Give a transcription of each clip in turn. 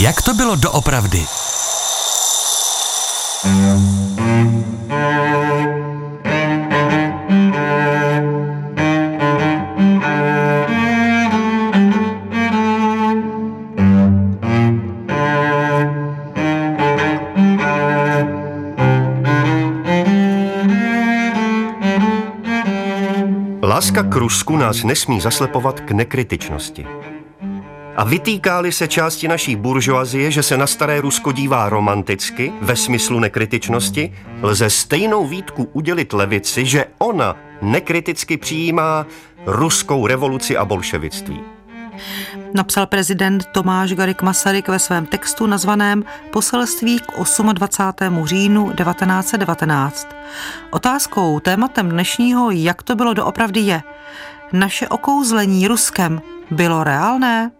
Jak to bylo doopravdy? Láska k Rusku nás nesmí zaslepovat k nekritičnosti. A vytýkáli se části naší buržoazie, že se na staré Rusko dívá romanticky, ve smyslu nekritičnosti, lze stejnou výtku udělit levici, že ona nekriticky přijímá ruskou revoluci a bolševictví. Napsal prezident Tomáš Garik Masaryk ve svém textu nazvaném Poselství k 28. říjnu 1919. Otázkou, tématem dnešního, jak to bylo doopravdy je, naše okouzlení Ruskem bylo reálné?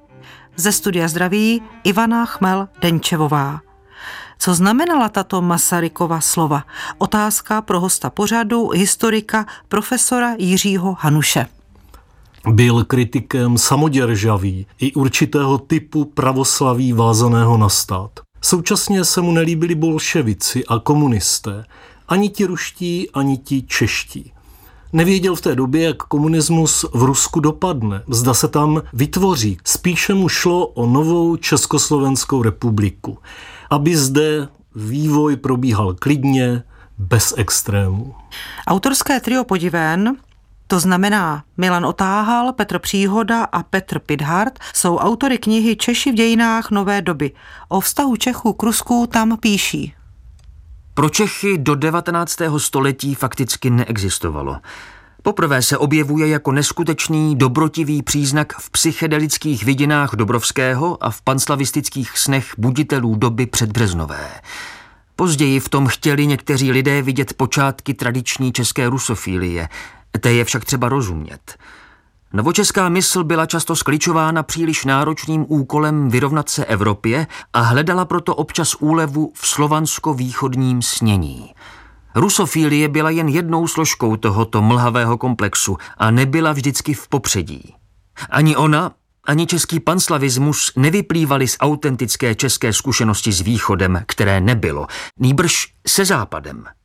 Ze studia zdraví Ivana Chmel Denčevová. Co znamenala tato Masarykova slova? Otázka pro hosta pořadu, historika, profesora Jiřího Hanuše. Byl kritikem samoděržavý i určitého typu pravoslaví vázaného na stát. Současně se mu nelíbili bolševici a komunisté, ani ti ruští, ani ti čeští. Nevěděl v té době, jak komunismus v Rusku dopadne, zda se tam vytvoří. Spíše mu šlo o novou Československou republiku, aby zde vývoj probíhal klidně, bez extrémů. Autorské trio Podiven to znamená, Milan Otáhal, Petr Příhoda a Petr Pidhart jsou autory knihy Češi v dějinách nové doby. O vztahu Čechů k Rusku tam píší. Pro Čechy do 19. století fakticky neexistovalo. Poprvé se objevuje jako neskutečný, dobrotivý příznak v psychedelických vidinách Dobrovského a v panslavistických snech buditelů doby předbřeznové. Později v tom chtěli někteří lidé vidět počátky tradiční české rusofílie, Té je však třeba rozumět. Novočeská mysl byla často skličována příliš náročným úkolem vyrovnat se Evropě a hledala proto občas úlevu v slovansko-východním snění. Rusofílie byla jen jednou složkou tohoto mlhavého komplexu a nebyla vždycky v popředí. Ani ona, ani český panslavismus nevyplývali z autentické české zkušenosti s východem, které nebylo, nýbrž se západem –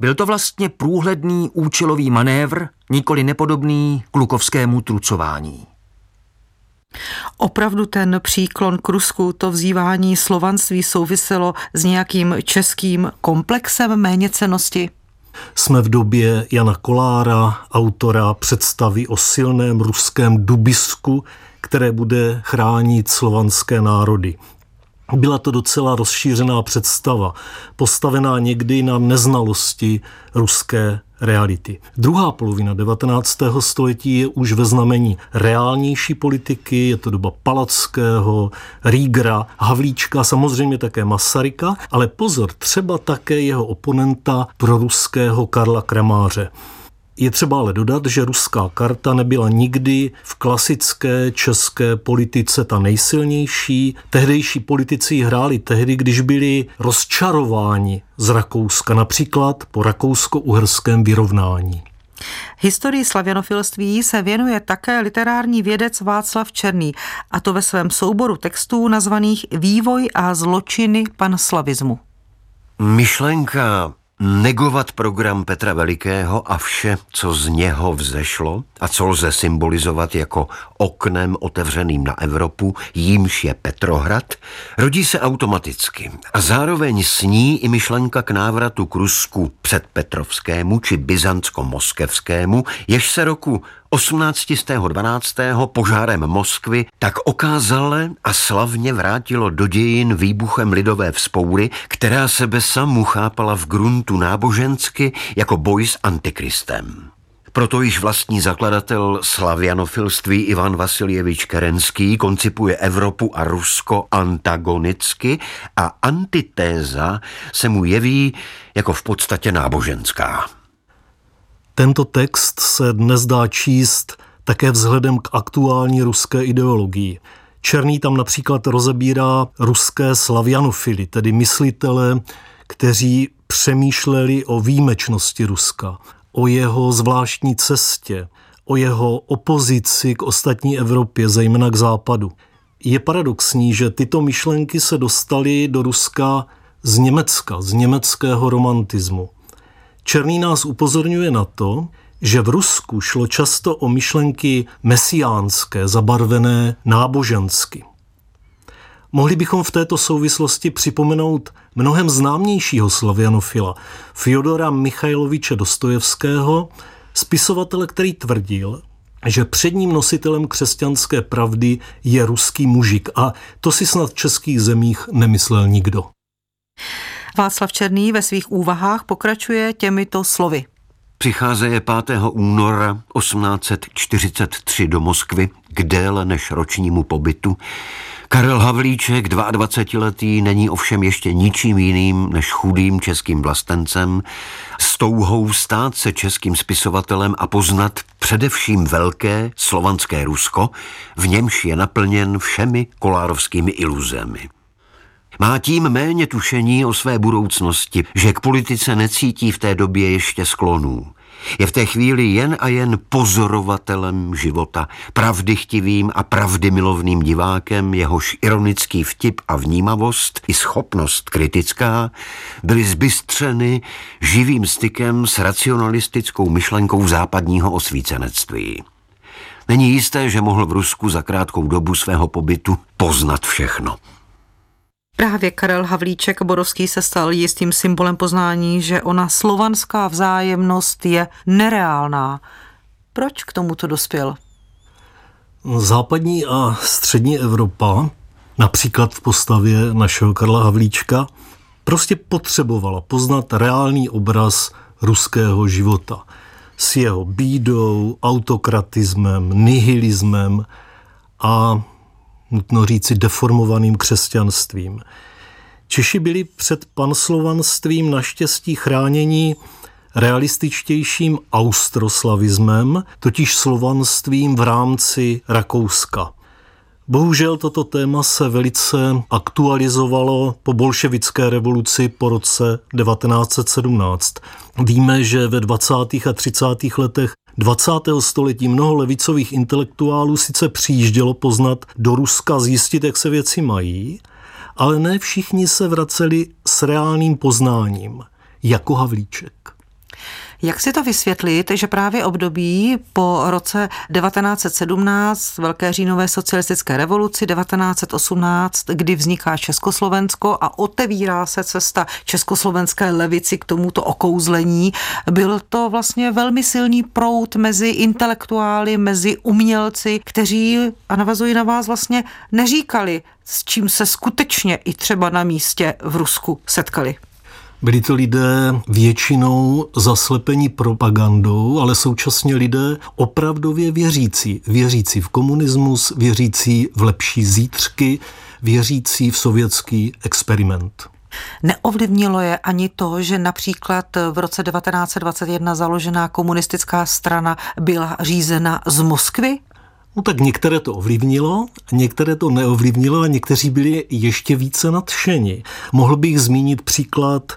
byl to vlastně průhledný účelový manévr, nikoli nepodobný klukovskému trucování. Opravdu ten příklon k Rusku, to vzývání slovanství souviselo s nějakým českým komplexem méněcenosti? Jsme v době Jana Kolára, autora představy o silném ruském dubisku, které bude chránit slovanské národy. Byla to docela rozšířená představa, postavená někdy na neznalosti ruské reality. Druhá polovina 19. století je už ve znamení reálnější politiky, je to doba Palackého, Rígra, Havlíčka, samozřejmě také Masaryka, ale pozor, třeba také jeho oponenta pro ruského Karla Kramáře. Je třeba ale dodat, že ruská karta nebyla nikdy v klasické české politice ta nejsilnější. Tehdejší politici ji hráli tehdy, když byli rozčarováni z Rakouska, například po rakousko-uherském vyrovnání. Historii slavěnofilství se věnuje také literární vědec Václav Černý, a to ve svém souboru textů nazvaných Vývoj a zločiny panslavismu. Myšlenka negovat program Petra Velikého a vše, co z něho vzešlo a co lze symbolizovat jako oknem otevřeným na Evropu, jímž je Petrohrad, rodí se automaticky a zároveň sní i myšlenka k návratu k Rusku před Petrovskému či byzantsko-moskevskému, jež se roku 1812. požárem Moskvy tak okázale a slavně vrátilo do dějin výbuchem lidové vzpoury, která sebe samu chápala v gruntu nábožensky jako boj s antikristem. Proto již vlastní zakladatel slavianofilství Ivan Vasiljevič Kerenský koncipuje Evropu a Rusko antagonicky a antitéza se mu jeví jako v podstatě náboženská. Tento text se dnes dá číst také vzhledem k aktuální ruské ideologii. Černý tam například rozebírá ruské slavianofily, tedy myslitele, kteří přemýšleli o výjimečnosti Ruska, o jeho zvláštní cestě, o jeho opozici k ostatní Evropě, zejména k západu. je paradoxní, že tyto myšlenky se dostaly do Ruska z Německa, z německého romantismu. Černý nás upozorňuje na to, že v Rusku šlo často o myšlenky mesiánské, zabarvené nábožensky. Mohli bychom v této souvislosti připomenout mnohem známějšího slavianofila, Fyodora Michajloviče Dostojevského, spisovatele, který tvrdil, že předním nositelem křesťanské pravdy je ruský mužik a to si snad v českých zemích nemyslel nikdo. Václav Černý ve svých úvahách pokračuje těmito slovy. Přicházeje 5. února 1843 do Moskvy k déle než ročnímu pobytu. Karel Havlíček, 22-letý, není ovšem ještě ničím jiným než chudým českým vlastencem, s touhou stát se českým spisovatelem a poznat především velké slovanské Rusko, v němž je naplněn všemi kolárovskými iluzemi. Má tím méně tušení o své budoucnosti, že k politice necítí v té době ještě sklonů. Je v té chvíli jen a jen pozorovatelem života, pravdychtivým a pravdy milovným divákem, jehož ironický vtip a vnímavost i schopnost kritická byly zbystřeny živým stykem s racionalistickou myšlenkou západního osvícenectví. Není jisté, že mohl v Rusku za krátkou dobu svého pobytu poznat všechno. Právě Karel Havlíček Borovský se stal jistým symbolem poznání, že ona slovanská vzájemnost je nereálná. Proč k tomuto dospěl? Západní a střední Evropa, například v postavě našeho Karla Havlíčka, prostě potřebovala poznat reálný obraz ruského života s jeho bídou, autokratismem, nihilismem a nutno říci deformovaným křesťanstvím. Češi byli před panslovanstvím naštěstí chráněni realističtějším austroslavismem, totiž slovanstvím v rámci Rakouska. Bohužel toto téma se velice aktualizovalo po bolševické revoluci po roce 1917. Víme, že ve 20. a 30. letech 20. století mnoho levicových intelektuálů sice přijíždělo poznat do Ruska, zjistit, jak se věci mají, ale ne všichni se vraceli s reálným poznáním, jako Havlíček. Jak si to vysvětlit, že právě období po roce 1917, Velké říjnové socialistické revoluci, 1918, kdy vzniká Československo a otevírá se cesta československé levici k tomuto okouzlení, byl to vlastně velmi silný prout mezi intelektuály, mezi umělci, kteří, a navazuji na vás, vlastně neříkali, s čím se skutečně i třeba na místě v Rusku setkali. Byli to lidé většinou zaslepení propagandou, ale současně lidé opravdově věřící. Věřící v komunismus, věřící v lepší zítřky, věřící v sovětský experiment. Neovlivnilo je ani to, že například v roce 1921 založená komunistická strana byla řízena z Moskvy? No tak některé to ovlivnilo, některé to neovlivnilo a někteří byli ještě více nadšeni. Mohl bych zmínit příklad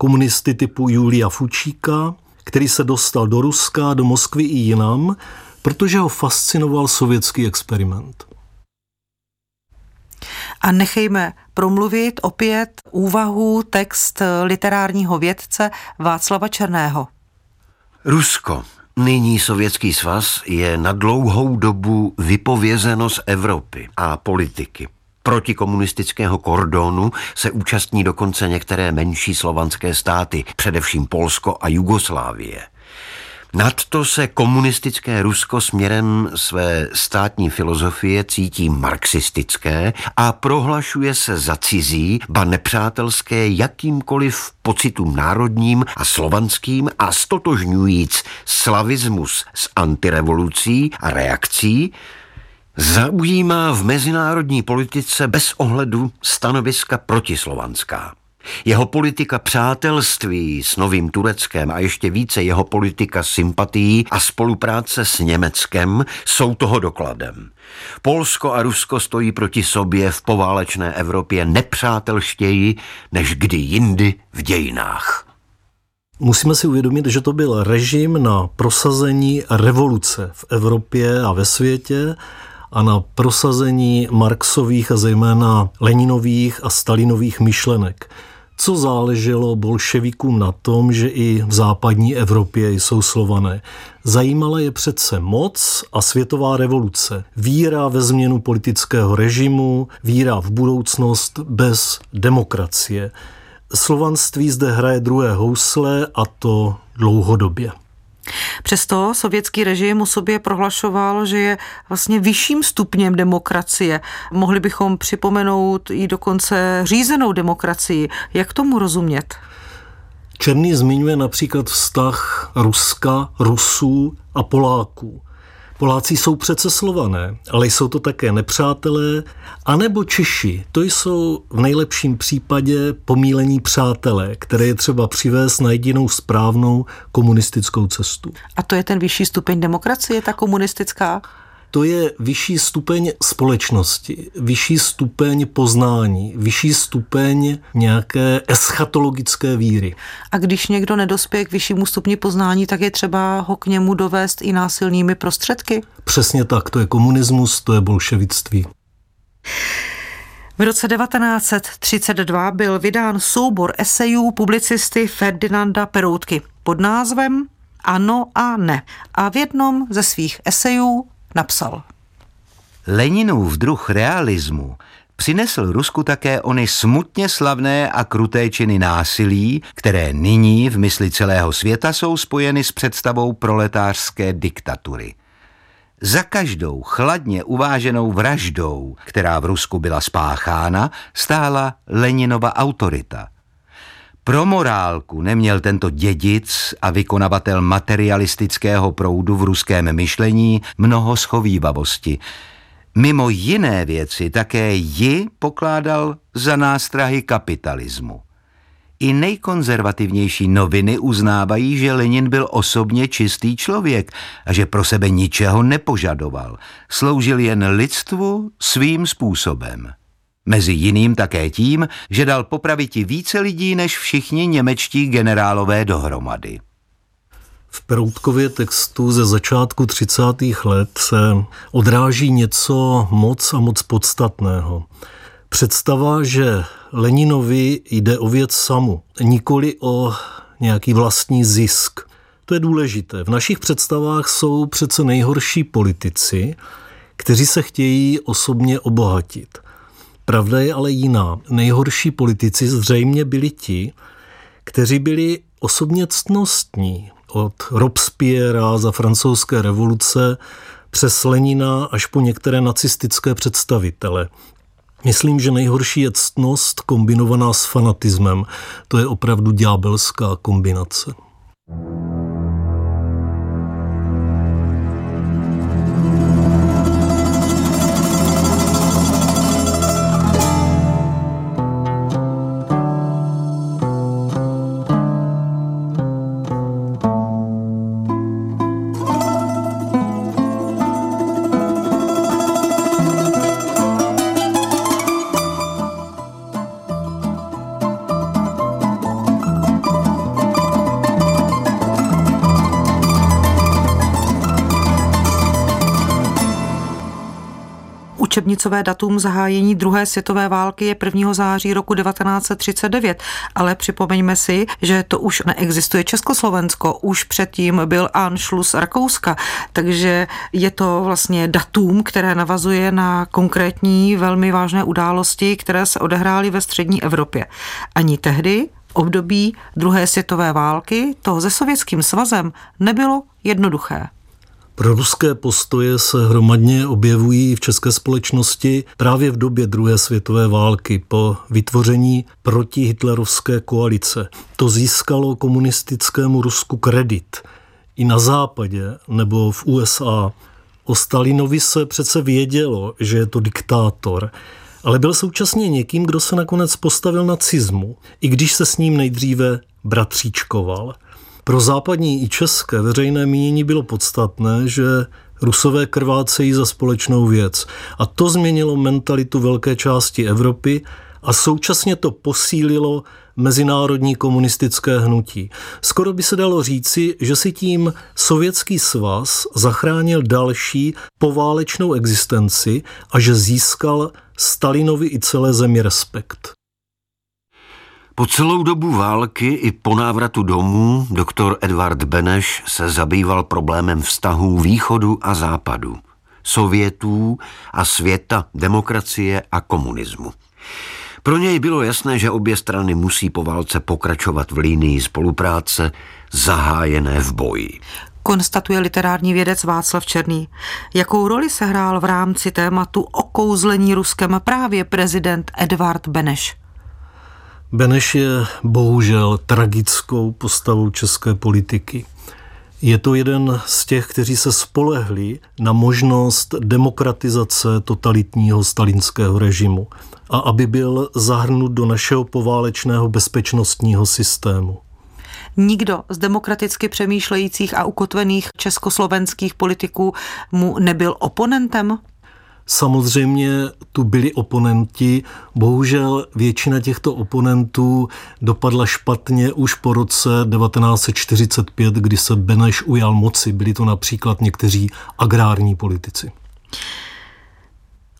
komunisty typu Julia Fučíka, který se dostal do Ruska, do Moskvy i jinam, protože ho fascinoval sovětský experiment. A nechejme promluvit opět úvahu text literárního vědce Václava Černého. Rusko, nyní Sovětský svaz, je na dlouhou dobu vypovězeno z Evropy a politiky protikomunistického kordonu se účastní dokonce některé menší slovanské státy, především Polsko a Jugoslávie. Nadto se komunistické Rusko směrem své státní filozofie cítí marxistické a prohlašuje se za cizí, ba nepřátelské jakýmkoliv pocitům národním a slovanským a stotožňujíc slavismus s antirevolucí a reakcí, zaujímá v mezinárodní politice bez ohledu stanoviska protislovanská. Jeho politika přátelství s Novým Tureckem a ještě více jeho politika sympatií a spolupráce s Německem jsou toho dokladem. Polsko a Rusko stojí proti sobě v poválečné Evropě nepřátelštěji než kdy jindy v dějinách. Musíme si uvědomit, že to byl režim na prosazení revoluce v Evropě a ve světě a na prosazení Marxových a zejména Leninových a Stalinových myšlenek. Co záleželo bolševikům na tom, že i v západní Evropě jsou slované? Zajímala je přece moc a světová revoluce. Víra ve změnu politického režimu, víra v budoucnost bez demokracie. Slovanství zde hraje druhé housle a to dlouhodobě. Přesto sovětský režim o sobě prohlašoval, že je vlastně vyšším stupněm demokracie. Mohli bychom připomenout i dokonce řízenou demokracii. Jak tomu rozumět? Černý zmiňuje například vztah Ruska, Rusů a Poláků. Poláci jsou přece slované, ale jsou to také nepřátelé, anebo Češi. To jsou v nejlepším případě pomílení přátelé, které je třeba přivést na jedinou správnou komunistickou cestu. A to je ten vyšší stupeň demokracie, ta komunistická? To je vyšší stupeň společnosti, vyšší stupeň poznání, vyšší stupeň nějaké eschatologické víry. A když někdo nedospěje k vyššímu stupni poznání, tak je třeba ho k němu dovést i násilnými prostředky? Přesně tak, to je komunismus, to je bolševictví. V roce 1932 byl vydán soubor esejů publicisty Ferdinanda Peroutky pod názvem Ano a ne. A v jednom ze svých esejů napsal. Leninův druh realismu přinesl Rusku také ony smutně slavné a kruté činy násilí, které nyní v mysli celého světa jsou spojeny s představou proletářské diktatury. Za každou chladně uváženou vraždou, která v Rusku byla spáchána, stála Leninova autorita – pro morálku neměl tento dědic a vykonavatel materialistického proudu v ruském myšlení mnoho schovývavosti. Mimo jiné věci také ji pokládal za nástrahy kapitalismu. I nejkonzervativnější noviny uznávají, že Lenin byl osobně čistý člověk a že pro sebe ničeho nepožadoval. Sloužil jen lidstvu svým způsobem. Mezi jiným také tím, že dal popraviti více lidí než všichni němečtí generálové dohromady. V Peroutkově textu ze začátku 30. let se odráží něco moc a moc podstatného. Představa, že Leninovi jde o věc samu, nikoli o nějaký vlastní zisk. To je důležité. V našich představách jsou přece nejhorší politici, kteří se chtějí osobně obohatit – Pravda je ale jiná. Nejhorší politici zřejmě byli ti, kteří byli osobně ctnostní. Od Robespierre za francouzské revoluce přes Lenina až po některé nacistické představitele. Myslím, že nejhorší je ctnost kombinovaná s fanatismem. To je opravdu ďábelská kombinace. Učebnicové datum zahájení druhé světové války je 1. září roku 1939, ale připomeňme si, že to už neexistuje Československo, už předtím byl Anschluss Rakouska, takže je to vlastně datum, které navazuje na konkrétní velmi vážné události, které se odehrály ve střední Evropě. Ani tehdy období druhé světové války to se sovětským svazem nebylo jednoduché. Pro ruské postoje se hromadně objevují v české společnosti právě v době druhé světové války po vytvoření protihitlerovské koalice. To získalo komunistickému Rusku kredit i na západě nebo v USA. O Stalinovi se přece vědělo, že je to diktátor, ale byl současně někým, kdo se nakonec postavil nacizmu, i když se s ním nejdříve bratříčkoval – pro západní i české veřejné mínění bylo podstatné, že Rusové krvácejí za společnou věc. A to změnilo mentalitu velké části Evropy a současně to posílilo mezinárodní komunistické hnutí. Skoro by se dalo říci, že si tím Sovětský svaz zachránil další poválečnou existenci a že získal Stalinovi i celé zemi respekt. Po celou dobu války i po návratu domů doktor Edward Beneš se zabýval problémem vztahů východu a západu, Sovětů a světa demokracie a komunismu. Pro něj bylo jasné, že obě strany musí po válce pokračovat v línii spolupráce zahájené v boji. Konstatuje literární vědec Václav Černý. Jakou roli se hrál v rámci tématu okouzlení Ruskem právě prezident Edvard Beneš? Beneš je bohužel tragickou postavou české politiky. Je to jeden z těch, kteří se spolehli na možnost demokratizace totalitního stalinského režimu a aby byl zahrnut do našeho poválečného bezpečnostního systému. Nikdo z demokraticky přemýšlejících a ukotvených československých politiků mu nebyl oponentem? Samozřejmě tu byli oponenti, bohužel většina těchto oponentů dopadla špatně už po roce 1945, kdy se Beneš ujal moci. Byli to například někteří agrární politici.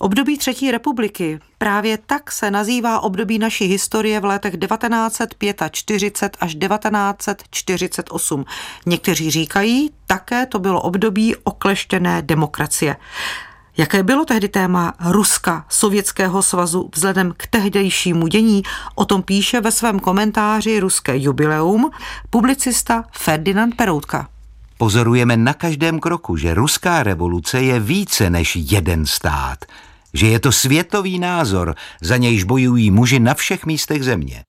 Období Třetí republiky. Právě tak se nazývá období naší historie v letech 1945 až 1948. Někteří říkají, také to bylo období okleštěné demokracie. Jaké bylo tehdy téma Ruska, Sovětského svazu vzhledem k tehdejšímu dění, o tom píše ve svém komentáři Ruské jubileum publicista Ferdinand Peroutka. Pozorujeme na každém kroku, že ruská revoluce je více než jeden stát, že je to světový názor, za nějž bojují muži na všech místech země.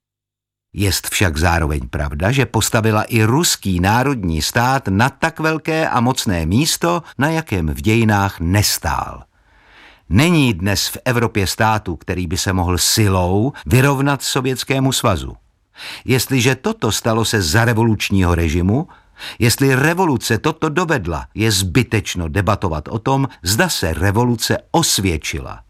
Jest však zároveň pravda, že postavila i ruský národní stát na tak velké a mocné místo, na jakém v dějinách nestál. Není dnes v Evropě státu, který by se mohl silou vyrovnat Sovětskému svazu. Jestliže toto stalo se za revolučního režimu, jestli revoluce toto dovedla, je zbytečno debatovat o tom, zda se revoluce osvědčila.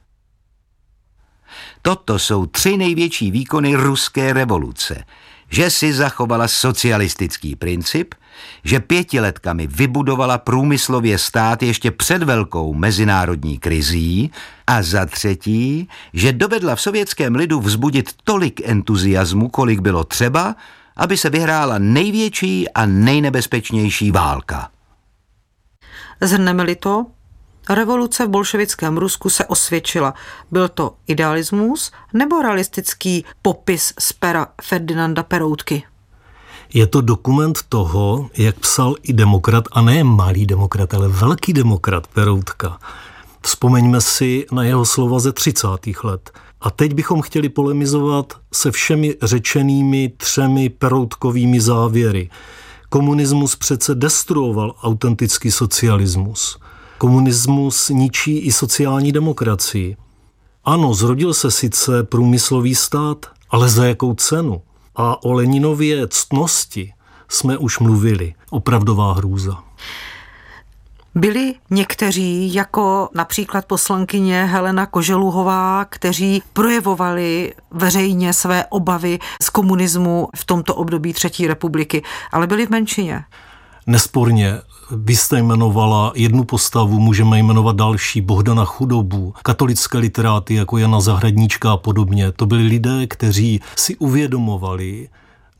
Toto jsou tři největší výkony ruské revoluce. Že si zachovala socialistický princip, že pětiletkami vybudovala průmyslově stát ještě před velkou mezinárodní krizí a za třetí, že dovedla v sovětském lidu vzbudit tolik entuziasmu, kolik bylo třeba, aby se vyhrála největší a nejnebezpečnější válka. Zhrneme-li to, Revoluce v bolševickém Rusku se osvědčila. Byl to idealismus nebo realistický popis z pera Ferdinanda Peroutky? Je to dokument toho, jak psal i demokrat, a ne malý demokrat, ale velký demokrat Peroutka. Vzpomeňme si na jeho slova ze 30. let. A teď bychom chtěli polemizovat se všemi řečenými třemi peroutkovými závěry. Komunismus přece destruoval autentický socialismus. Komunismus ničí i sociální demokracii. Ano, zrodil se sice průmyslový stát, ale za jakou cenu? A o Leninově ctnosti jsme už mluvili. Opravdová hrůza. Byli někteří, jako například poslankyně Helena Koželuhová, kteří projevovali veřejně své obavy z komunismu v tomto období Třetí republiky, ale byli v menšině. Nesporně vy jste jmenovala jednu postavu, můžeme jmenovat další, Bohdana Chudobu, katolické literáty jako Jana Zahradníčka a podobně. To byli lidé, kteří si uvědomovali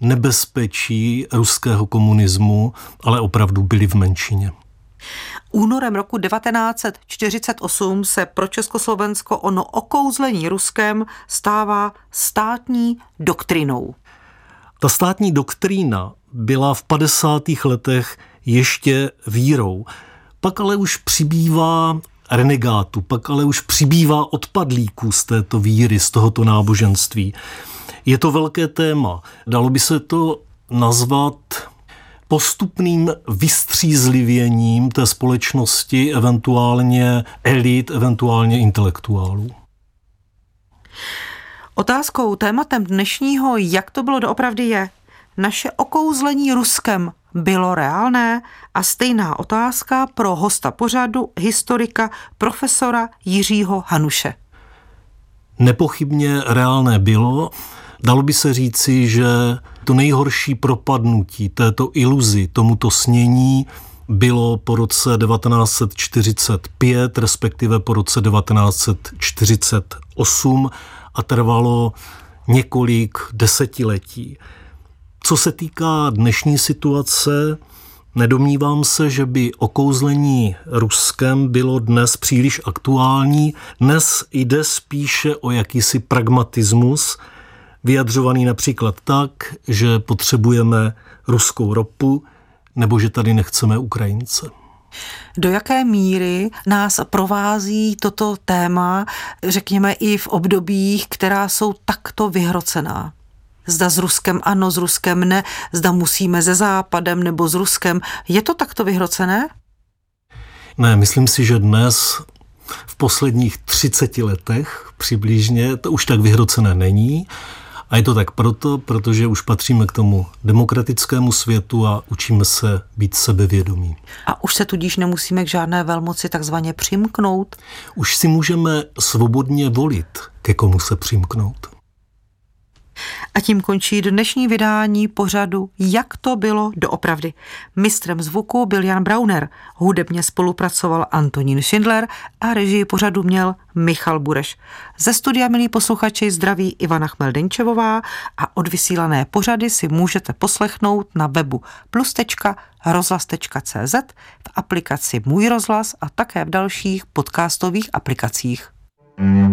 nebezpečí ruského komunismu, ale opravdu byli v menšině. Únorem roku 1948 se pro Československo ono okouzlení Ruskem stává státní doktrinou. Ta státní doktrína byla v 50. letech ještě vírou. Pak ale už přibývá renegátu, pak ale už přibývá odpadlíků z této víry, z tohoto náboženství. Je to velké téma. Dalo by se to nazvat postupným vystřízlivěním té společnosti, eventuálně elit, eventuálně intelektuálů. Otázkou, tématem dnešního, jak to bylo doopravdy je, naše okouzlení Ruskem bylo reálné a stejná otázka pro hosta pořadu, historika, profesora Jiřího Hanuše. Nepochybně reálné bylo. Dalo by se říci, že to nejhorší propadnutí této iluzi, tomuto snění, bylo po roce 1945, respektive po roce 1948 a trvalo několik desetiletí. Co se týká dnešní situace, Nedomnívám se, že by okouzlení Ruskem bylo dnes příliš aktuální. Dnes jde spíše o jakýsi pragmatismus, vyjadřovaný například tak, že potřebujeme ruskou ropu nebo že tady nechceme Ukrajince. Do jaké míry nás provází toto téma, řekněme i v obdobích, která jsou takto vyhrocená? Zda s Ruskem ano, s Ruskem ne, zda musíme se Západem nebo s Ruskem. Je to takto vyhrocené? Ne, myslím si, že dnes v posledních 30 letech přibližně to už tak vyhrocené není. A je to tak proto, protože už patříme k tomu demokratickému světu a učíme se být sebevědomí. A už se tudíž nemusíme k žádné velmoci takzvaně přimknout? Už si můžeme svobodně volit, ke komu se přimknout. A tím končí dnešní vydání pořadu Jak to bylo doopravdy. Mistrem zvuku byl Jan Brauner, hudebně spolupracoval Antonín Schindler a režii pořadu měl Michal Bureš. Ze studia, milí posluchači, zdraví Ivana Chmeldenčevová a odvysílané pořady si můžete poslechnout na webu plus.rozhlas.cz, v aplikaci Můj rozhlas a také v dalších podcastových aplikacích. Mm,